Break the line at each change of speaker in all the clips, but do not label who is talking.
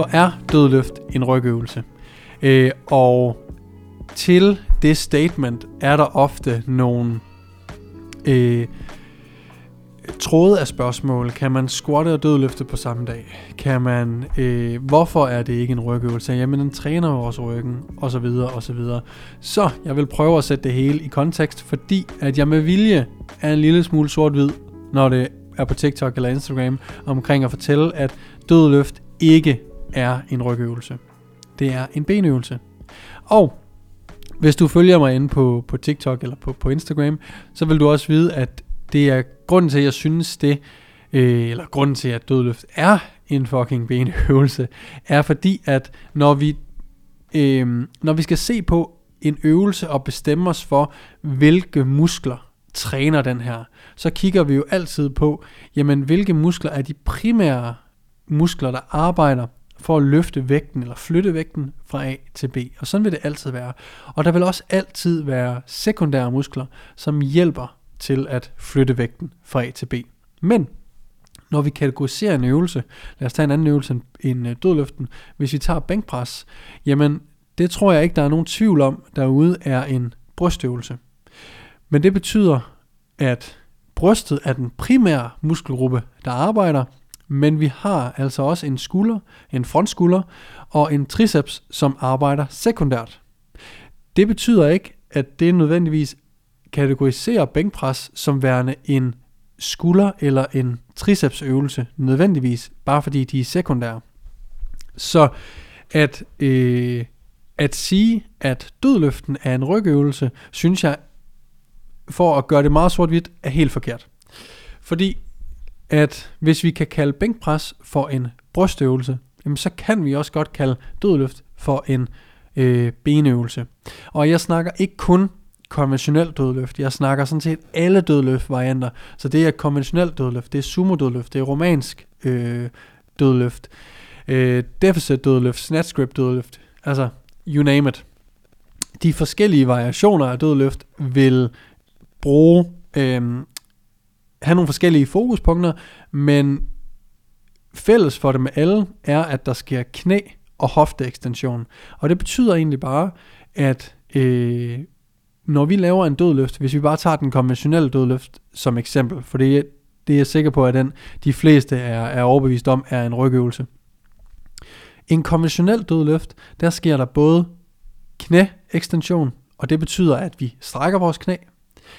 Derfor er dødløft en rygøvelse? Øh, og til det statement er der ofte nogle øh, tråde af spørgsmål. Kan man squatte og dødløfte på samme dag? Kan man, øh, hvorfor er det ikke en rygøvelse? Jamen den træner jo også ryggen, og så videre, og så videre. Så jeg vil prøve at sætte det hele i kontekst, fordi at jeg med vilje er en lille smule sort-hvid, når det er på TikTok eller Instagram, omkring at fortælle, at dødløft ikke er en rygøvelse. Det er en benøvelse. Og hvis du følger mig inde på, på TikTok eller på, på Instagram, så vil du også vide, at det er grunden til, at jeg synes det, øh, eller grunden til, at dødløft er en fucking benøvelse, er fordi, at når vi, øh, når vi skal se på en øvelse og bestemme os for, hvilke muskler træner den her, så kigger vi jo altid på, jamen hvilke muskler er de primære muskler, der arbejder for at løfte vægten eller flytte vægten fra A til B. Og sådan vil det altid være. Og der vil også altid være sekundære muskler, som hjælper til at flytte vægten fra A til B. Men når vi kategoriserer en øvelse, lad os tage en anden øvelse end øh, dødløften, hvis vi tager bænkpres, jamen det tror jeg ikke, der er nogen tvivl om derude er en brystøvelse. Men det betyder, at brystet er den primære muskelgruppe, der arbejder, men vi har altså også en skulder, en frontskulder og en triceps, som arbejder sekundært. Det betyder ikke, at det nødvendigvis kategoriserer bænkpres som værende en skulder eller en tricepsøvelse nødvendigvis, bare fordi de er sekundære. Så at, øh, at sige, at dødløften er en rygøvelse, synes jeg, for at gøre det meget sort-hvidt, er helt forkert. Fordi at hvis vi kan kalde bænkpres for en brystøvelse, jamen så kan vi også godt kalde dødløft for en øh, benøvelse. Og jeg snakker ikke kun konventionel dødløft. Jeg snakker sådan set alle dødløft-varianter. Så det er konventionel dødløft, det er sumo dødløft, det er romansk øh, dødløft, øh, deficit dødløft, snatch grip dødløft, altså you name it. De forskellige variationer af dødløft vil bruge øh, have nogle forskellige fokuspunkter, men fælles for dem alle er, at der sker knæ og hofteekstension. Og det betyder egentlig bare, at øh, når vi laver en dødløft, hvis vi bare tager den konventionelle dødløft som eksempel, for det, det er jeg sikker på, at den de fleste er, er overbevist om, er en rygøvelse. En konventionel dødløft, der sker der både knæekstension, og det betyder, at vi strækker vores knæ,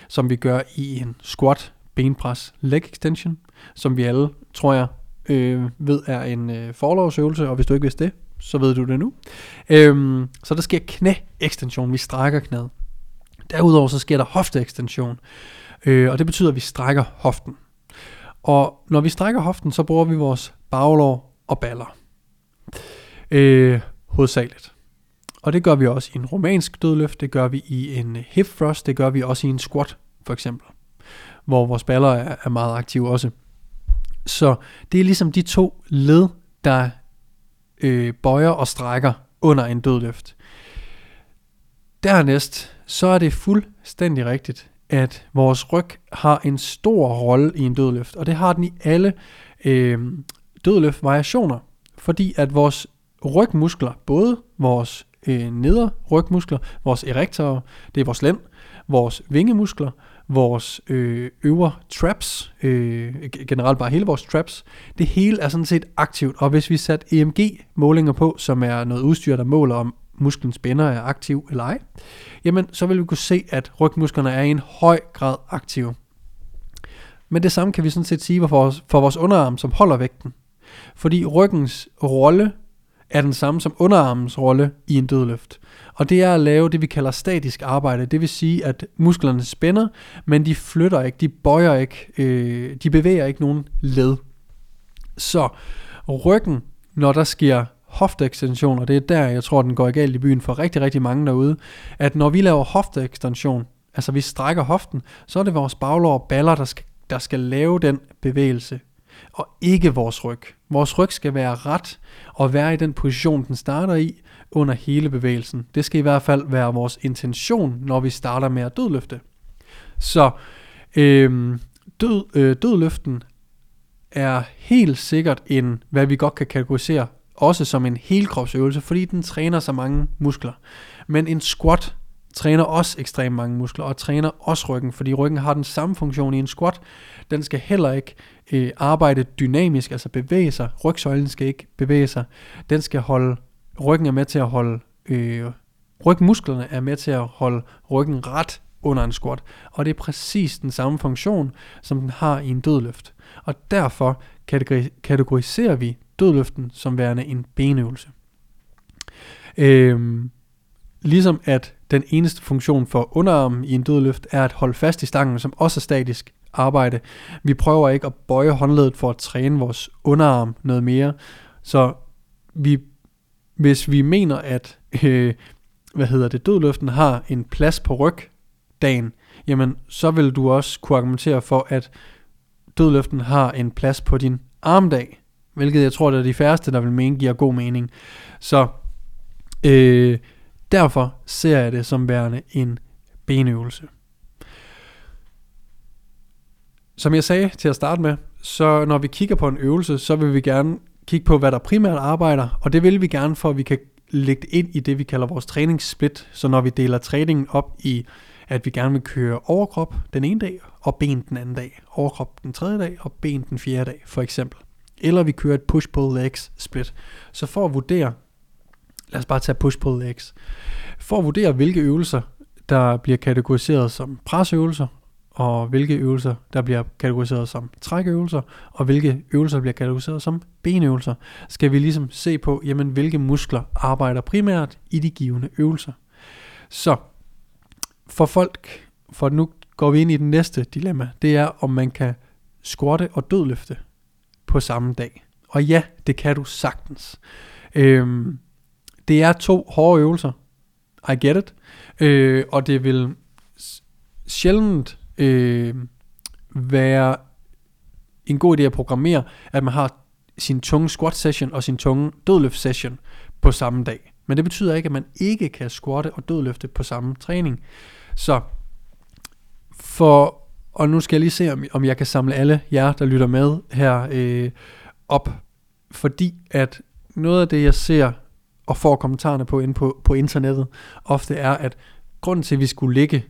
som vi gør i en squat benpres leg extension, som vi alle, tror jeg, øh, ved er en øh, forlovsøvelse, og hvis du ikke vidste det, så ved du det nu. Øhm, så der sker knæ-ekstension, vi strækker knæet. Derudover så sker der hofte-extension, øh, og det betyder, at vi strækker hoften. Og når vi strækker hoften, så bruger vi vores baglår og baller. Øh, hovedsageligt. Og det gør vi også i en romansk dødløft, det gør vi i en hip thrust, det gør vi også i en squat for eksempel hvor vores baller er, er meget aktive også. Så det er ligesom de to led, der øh, bøjer og strækker under en dødløft. Dernæst, så er det fuldstændig rigtigt, at vores ryg har en stor rolle i en dødløft, og det har den i alle øh, dødløft-variationer, fordi at vores rygmuskler, både vores øh, neder rygmuskler, vores erektorer, det er vores lænd, vores vingemuskler vores øh, øvre traps, øh, generelt bare hele vores traps, det hele er sådan set aktivt. Og hvis vi sat EMG-målinger på, som er noget udstyr, der måler om musklen spænder er aktiv eller ej, jamen så vil vi kunne se, at rygmusklerne er i en høj grad aktive. Men det samme kan vi sådan set sige for vores, for vores underarm, som holder vægten. Fordi ryggens rolle er den samme som underarmens rolle i en dødløft. Og det er at lave det, vi kalder statisk arbejde. Det vil sige, at musklerne spænder, men de flytter ikke, de bøjer ikke, øh, de bevæger ikke nogen led. Så ryggen, når der sker hofteekstension, og det er der, jeg tror, den går i galt i byen for rigtig, rigtig mange derude, at når vi laver hofteekstension, altså vi strækker hoften, så er det vores baglår og baller, der skal, der skal lave den bevægelse, og ikke vores ryg. Vores ryg skal være ret og være i den position, den starter i under hele bevægelsen. Det skal i hvert fald være vores intention, når vi starter med at dødløfte. Så øh, død, øh, dødløften er helt sikkert en, hvad vi godt kan kategorisere, også som en helkropsøvelse, fordi den træner så mange muskler. Men en squat træner også ekstremt mange muskler, og træner også ryggen, fordi ryggen har den samme funktion i en squat. Den skal heller ikke øh, arbejde dynamisk, altså bevæge sig. Rygsøjlen skal ikke bevæge sig. Den skal holde, ryggen er med til at holde, øh, rygmusklerne er med til at holde ryggen ret under en squat. Og det er præcis den samme funktion, som den har i en dødløft. Og derfor kategoriserer vi dødløften som værende en benøvelse. Øhm, ligesom at den eneste funktion for underarmen i en dødløft er at holde fast i stangen, som også er statisk arbejde. Vi prøver ikke at bøje håndledet for at træne vores underarm noget mere. Så vi, hvis vi mener, at øh, hvad hedder det, dødløften har en plads på rygdagen, jamen så vil du også kunne argumentere for, at dødløften har en plads på din armdag, hvilket jeg tror, det er de færreste, der vil mene giver god mening. Så øh, derfor ser jeg det som værende en benøvelse. Som jeg sagde til at starte med, så når vi kigger på en øvelse, så vil vi gerne kigge på, hvad der primært arbejder, og det vil vi gerne, for at vi kan lægge det ind i det, vi kalder vores træningssplit. Så når vi deler træningen op i, at vi gerne vil køre overkrop den ene dag, og ben den anden dag, overkrop den tredje dag, og ben den fjerde dag, for eksempel. Eller vi kører et push-pull-legs split. Så for at vurdere, lad os bare tage push-pull legs, for at vurdere, hvilke øvelser, der bliver kategoriseret som presøvelser, og hvilke øvelser, der bliver kategoriseret som trækøvelser, og hvilke øvelser, der bliver kategoriseret som benøvelser, skal vi ligesom se på, jamen, hvilke muskler arbejder primært i de givende øvelser. Så for folk, for nu går vi ind i den næste dilemma, det er, om man kan squatte og dødløfte på samme dag. Og ja, det kan du sagtens. Øhm, det er to hårde øvelser. I get it. Øh, og det vil sjældent øh, være en god idé at programmere, at man har sin tunge squat session og sin tunge dødløft session på samme dag. Men det betyder ikke, at man ikke kan squatte og dødløfte på samme træning. Så for, og nu skal jeg lige se, om, om jeg kan samle alle jer, der lytter med her øh, op. Fordi at noget af det, jeg ser og får kommentarerne på ind på, på internettet, ofte er, at grunden til, at vi skulle ligge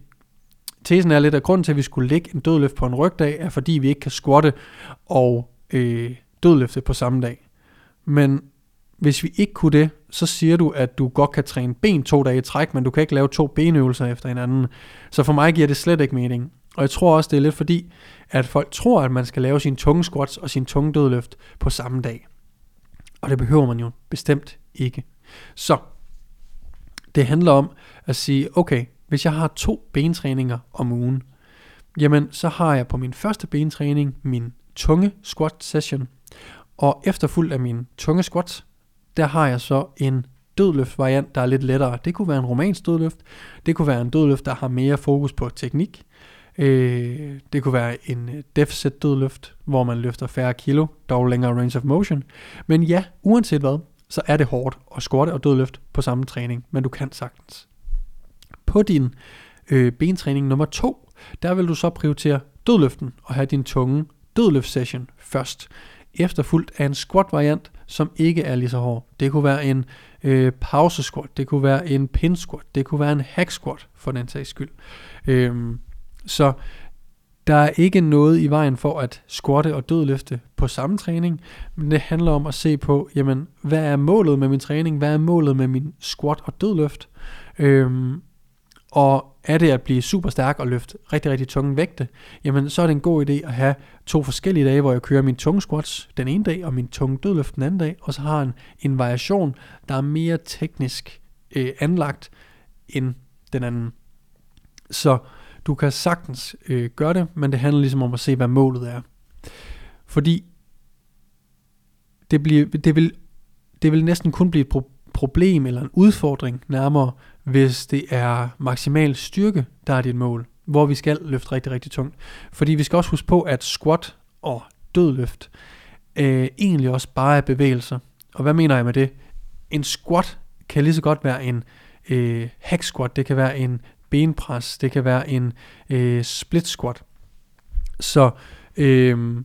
tesen er lidt, at grunden til, at vi skulle lægge en dødløft på en rygdag, er fordi vi ikke kan squatte og øh, dødløfte på samme dag. Men hvis vi ikke kunne det, så siger du, at du godt kan træne ben to dage i træk, men du kan ikke lave to benøvelser efter hinanden. Så for mig giver det slet ikke mening. Og jeg tror også, det er lidt fordi, at folk tror, at man skal lave sin tunge squats og sin tunge dødløft på samme dag. Og det behøver man jo bestemt ikke. Så det handler om at sige, okay, hvis jeg har to bentræninger om ugen, jamen så har jeg på min første bentræning min tunge squat session, og efterfulgt af min tunge squat, der har jeg så en dødløft variant, der er lidt lettere. Det kunne være en romansk dødløft, det kunne være en dødløft, der har mere fokus på teknik, øh, det kunne være en øh, deficit dødløft, hvor man løfter færre kilo, dog længere range of motion. Men ja, uanset hvad, så er det hårdt at squatte og dødløft på samme træning, men du kan sagtens. På din øh, bentræning nummer to, der vil du så prioritere dødløften og have din tunge dødløftsession først, efterfulgt af en squat variant, som ikke er lige så hård. Det kunne være en øh, pause squat, det kunne være en pin squat, det kunne være en hack squat for den sags skyld. Øhm, så der er ikke noget i vejen for at squatte og dødløfte på samme træning, men det handler om at se på, jamen, hvad er målet med min træning? Hvad er målet med min squat og dødløft? Øhm, og er det at blive super stærk og løfte rigtig, rigtig tunge vægte, jamen så er det en god idé at have to forskellige dage, hvor jeg kører min tunge squats den ene dag, og min tunge dødløft den anden dag, og så har en, en variation, der er mere teknisk øh, anlagt end den anden. Så du kan sagtens øh, gøre det, men det handler ligesom om at se, hvad målet er. Fordi det, bliver, det, vil, det vil næsten kun blive et problem, problem eller en udfordring nærmere, hvis det er maksimal styrke, der er dit mål, hvor vi skal løfte rigtig, rigtig tungt. Fordi vi skal også huske på, at squat og dødløft øh, egentlig også bare er bevægelser. Og hvad mener jeg med det? En squat kan lige så godt være en øh, hack squat, det kan være en benpres, det kan være en øh, split squat. Så øh,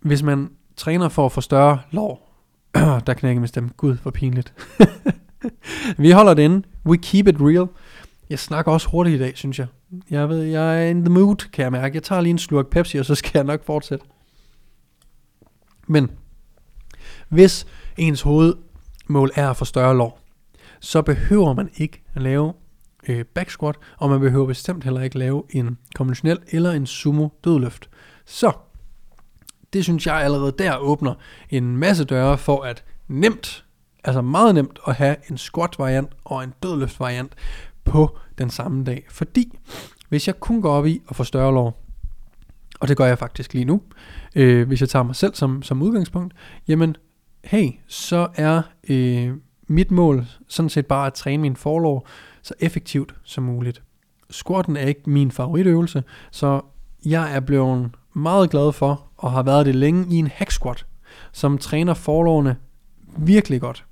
hvis man træner for at få større lår, der knækker min stemme, gud hvor pinligt. vi holder det inde, we keep it real. Jeg snakker også hurtigt i dag, synes jeg. Jeg ved, jeg er in the mood, kan jeg mærke. Jeg tager lige en slurk Pepsi, og så skal jeg nok fortsætte. Men hvis ens hovedmål er at få større lår, så behøver man ikke at lave øh, back squat, og man behøver bestemt heller ikke lave en konventionel eller en sumo dødløft. Så det synes jeg allerede der åbner en masse døre for at nemt, altså meget nemt at have en squat variant og en dødløft variant på den samme dag. Fordi hvis jeg kun går op i at få større lår, og det gør jeg faktisk lige nu, øh, hvis jeg tager mig selv som, som udgangspunkt, jamen hey, så er øh, mit mål sådan set bare at træne min forlår så effektivt som muligt. Squatten er ikke min favoritøvelse, så jeg er blevet meget glad for, og har været det længe i en hack squat, som træner forlårene virkelig godt.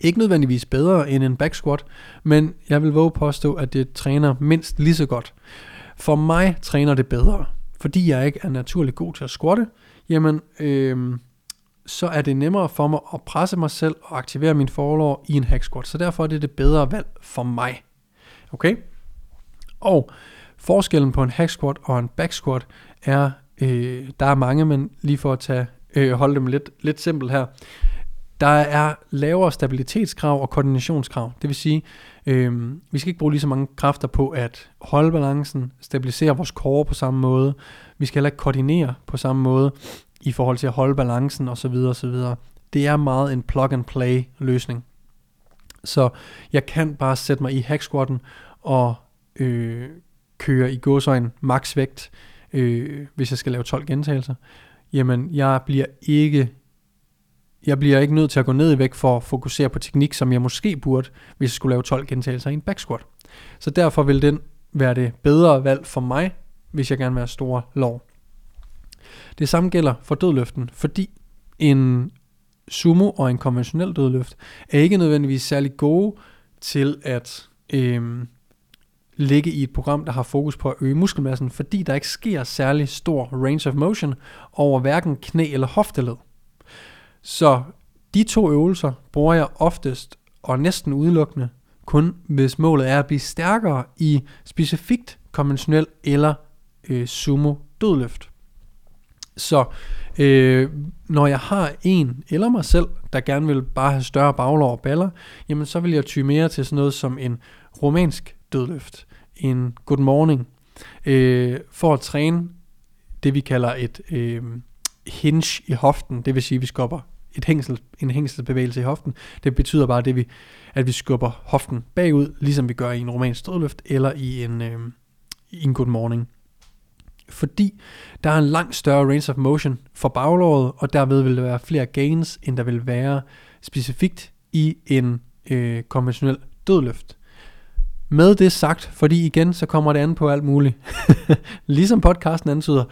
Ikke nødvendigvis bedre end en back squat, men jeg vil våge påstå, at det træner mindst lige så godt. For mig træner det bedre, fordi jeg ikke er naturligt god til at squatte, jamen øh, så er det nemmere for mig at presse mig selv og aktivere min forlår i en hack squat. Så derfor er det det bedre valg for mig. Okay? Og forskellen på en hack squat og en back squat er, øh, der er mange, men lige for at tage, øh, holde dem lidt, lidt simpelt her. Der er lavere stabilitetskrav og koordinationskrav. Det vil sige, øh, vi skal ikke bruge lige så mange kræfter på at holde balancen, stabilisere vores core på samme måde. Vi skal heller ikke koordinere på samme måde i forhold til at holde balancen osv. osv. Det er meget en plug and play løsning. Så jeg kan bare sætte mig i hack squatten og øh, køre i gåsøjne max vægt, øh, hvis jeg skal lave 12 gentagelser. Jamen, jeg bliver ikke jeg bliver ikke nødt til at gå ned i vægt for at fokusere på teknik, som jeg måske burde, hvis jeg skulle lave 12 gentagelser i en back squat. Så derfor vil den være det bedre valg for mig, hvis jeg gerne vil have store lov. Det samme gælder for dødløften, fordi en sumo og en konventionel dødløft er ikke nødvendigvis særlig gode til at øh, ligge i et program, der har fokus på at øge muskelmassen, fordi der ikke sker særlig stor range of motion over hverken knæ eller hofteled. Så de to øvelser bruger jeg oftest og næsten udelukkende kun hvis målet er at blive stærkere i specifikt konventionel eller øh, sumo dødløft. Så øh, når jeg har en eller mig selv, der gerne vil bare have større baglår og baller, jamen så vil jeg ty mere til sådan noget som en romansk dødløft, en good morning, øh, for at træne det vi kalder et øh, hinge i hoften, det vil sige at vi skubber et hængsel, en hængselsbevægelse i hoften. Det betyder bare det vi, at vi skubber hoften bagud, ligesom vi gør i en romansk dødløft eller i en, øh, i en good morning fordi der er en langt større range of motion for baglåret, og derved vil der være flere gains, end der vil være specifikt i en øh, konventionel dødløft. Med det sagt, fordi igen, så kommer det an på alt muligt. ligesom podcasten antyder,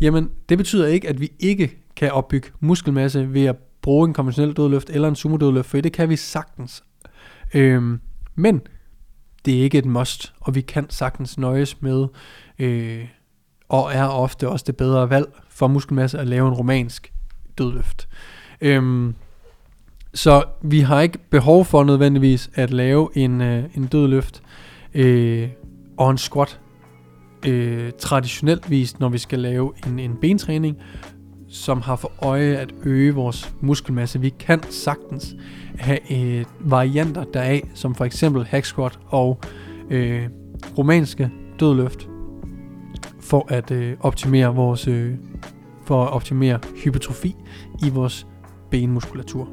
jamen det betyder ikke, at vi ikke kan opbygge muskelmasse ved at bruge en konventionel dødløft eller en sumo dødløft, for det kan vi sagtens. Øhm, men det er ikke et must, og vi kan sagtens nøjes med øh, og er ofte også det bedre valg for muskelmasse at lave en romansk dødløft. Øhm, så vi har ikke behov for nødvendigvis at lave en, øh, en dødløft øh, og en squat øh, traditionelt vis, når vi skal lave en, en bentræning, som har for øje at øge vores muskelmasse. Vi kan sagtens have øh, varianter deraf, som for eksempel hack squat og øh, romanske dødløft, for at øh, optimere vores øh, for at optimere hypertrofi i vores benmuskulatur.